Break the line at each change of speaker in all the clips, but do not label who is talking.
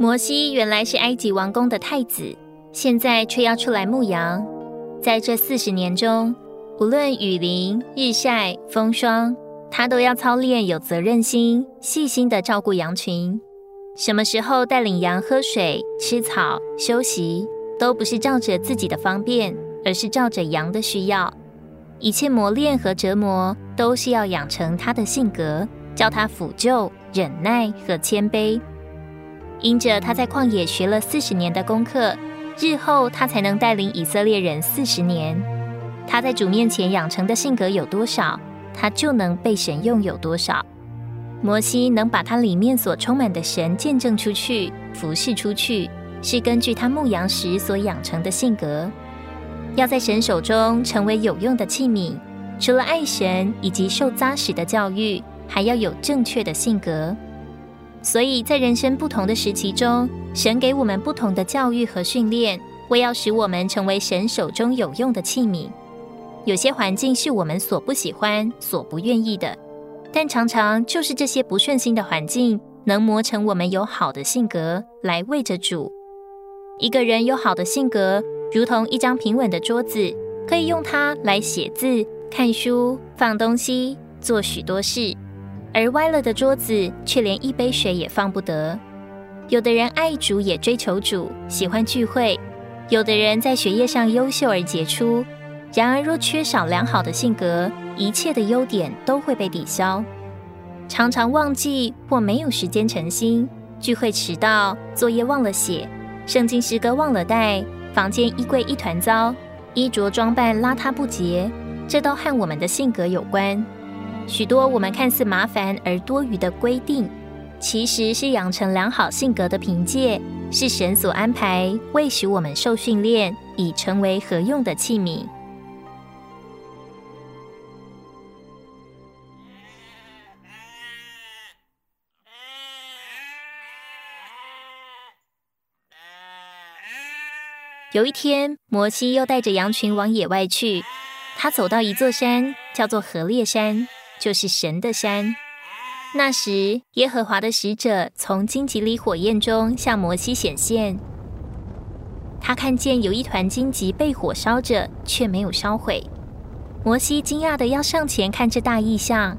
摩西原来是埃及王宫的太子，现在却要出来牧羊。在这四十年中，无论雨淋、日晒、风霜，他都要操练有责任心、细心的照顾羊群。什么时候带领羊喝水、吃草、休息，都不是照着自己的方便，而是照着羊的需要。一切磨练和折磨，都是要养成他的性格，教他抚救、忍耐和谦卑。因着他在旷野学了四十年的功课，日后他才能带领以色列人四十年。他在主面前养成的性格有多少，他就能被神用有多少。摩西能把他里面所充满的神见证出去、服侍出去，是根据他牧羊时所养成的性格。要在神手中成为有用的器皿，除了爱神以及受扎实的教育，还要有正确的性格。所以在人生不同的时期中，神给我们不同的教育和训练，为要使我们成为神手中有用的器皿。有些环境是我们所不喜欢、所不愿意的，但常常就是这些不顺心的环境，能磨成我们有好的性格来为着主。一个人有好的性格。如同一张平稳的桌子，可以用它来写字、看书、放东西、做许多事；而歪了的桌子，却连一杯水也放不得。有的人爱主，也追求主，喜欢聚会；有的人在学业上优秀而杰出。然而，若缺少良好的性格，一切的优点都会被抵消。常常忘记或没有时间诚心，聚会迟到，作业忘了写，圣经诗歌忘了带。房间衣柜一团糟，衣着装扮邋遢不洁，这都和我们的性格有关。许多我们看似麻烦而多余的规定，其实是养成良好性格的凭借，是神所安排，为使我们受训练，以成为合用的器皿。有一天，摩西又带着羊群往野外去。他走到一座山，叫做河烈山，就是神的山。那时，耶和华的使者从荆棘里火焰中向摩西显现。他看见有一团荆棘被火烧着，却没有烧毁。摩西惊讶的要上前看这大异象，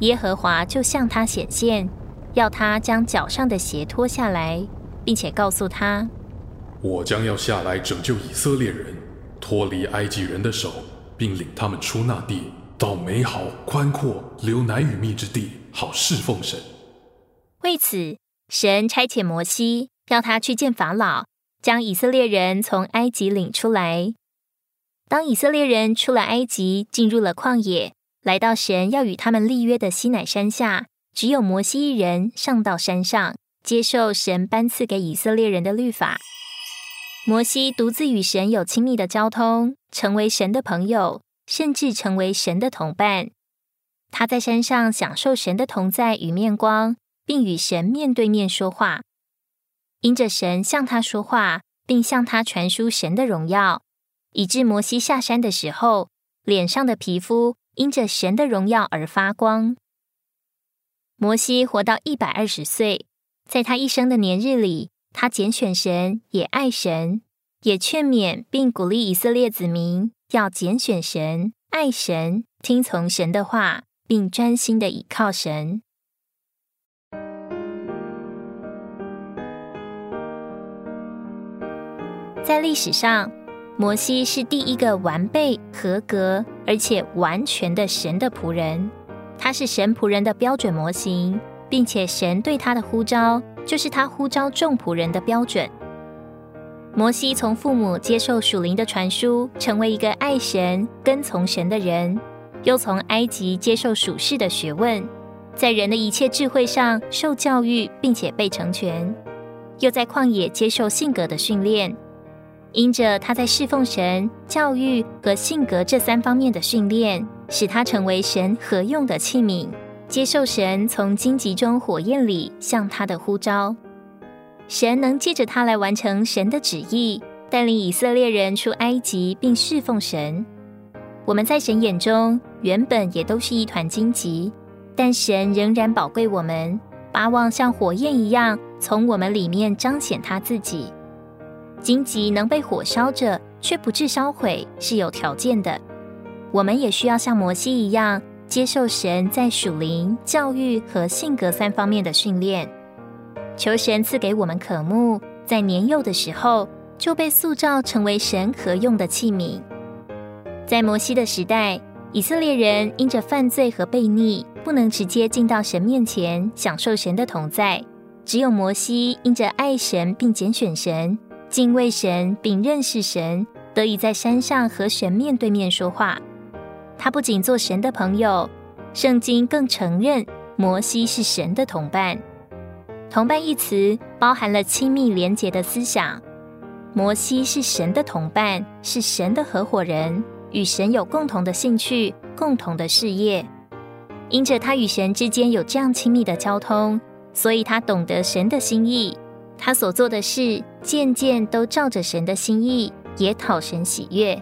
耶和华就向他显现，要他将脚上的鞋脱下来，并且告诉他。
我将要下来拯救以色列人，脱离埃及人的手，并领他们出那地，到美好宽阔、流奶与蜜之地，好侍奉神。
为此，神差遣摩西，要他去见法老，将以色列人从埃及领出来。当以色列人出了埃及，进入了旷野，来到神要与他们立约的西乃山下，只有摩西一人上到山上，接受神颁赐给以色列人的律法。摩西独自与神有亲密的交通，成为神的朋友，甚至成为神的同伴。他在山上享受神的同在与面光，并与神面对面说话。因着神向他说话，并向他传输神的荣耀，以致摩西下山的时候，脸上的皮肤因着神的荣耀而发光。摩西活到一百二十岁，在他一生的年日里。他拣选神，也爱神，也劝勉并鼓励以色列子民要拣选神、爱神、听从神的话，并专心的倚靠神。在历史上，摩西是第一个完备、合格而且完全的神的仆人，他是神仆人的标准模型，并且神对他的呼召。就是他呼召众仆人的标准。摩西从父母接受属灵的传输，成为一个爱神、跟从神的人；又从埃及接受属世的学问，在人的一切智慧上受教育，并且被成全；又在旷野接受性格的训练。因着他在侍奉神、教育和性格这三方面的训练，使他成为神合用的器皿。接受神从荆棘中火焰里向他的呼召，神能借着他来完成神的旨意，带领以色列人出埃及，并侍奉神。我们在神眼中原本也都是一团荆棘，但神仍然宝贵我们，巴望像火焰一样从我们里面彰显他自己。荆棘能被火烧着，却不致烧毁，是有条件的。我们也需要像摩西一样，接受神在属灵、教育和性格三方面的训练，求神赐给我们渴慕，在年幼的时候就被塑造成为神合用的器皿。在摩西的时代，以色列人因着犯罪和悖逆，不能直接进到神面前享受神的同在。只有摩西因着爱神并拣选神。敬畏神并认识神，得以在山上和神面对面说话。他不仅做神的朋友，圣经更承认摩西是神的同伴。同伴一词包含了亲密连结的思想。摩西是神的同伴，是神的合伙人，与神有共同的兴趣、共同的事业。因着他与神之间有这样亲密的交通，所以他懂得神的心意。他所做的事，件件都照着神的心意，也讨神喜悦。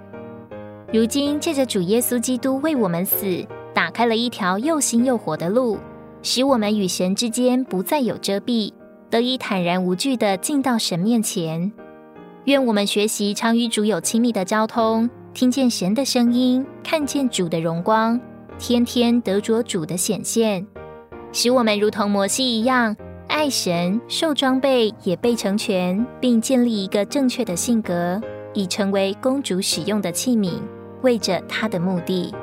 如今借着主耶稣基督为我们死，打开了一条又新又活的路，使我们与神之间不再有遮蔽，得以坦然无惧的进到神面前。愿我们学习常与主有亲密的交通，听见神的声音，看见主的荣光，天天得着主的显现，使我们如同摩西一样。爱神，受装备，也被成全，并建立一个正确的性格，以成为公主使用的器皿，为着他的目的。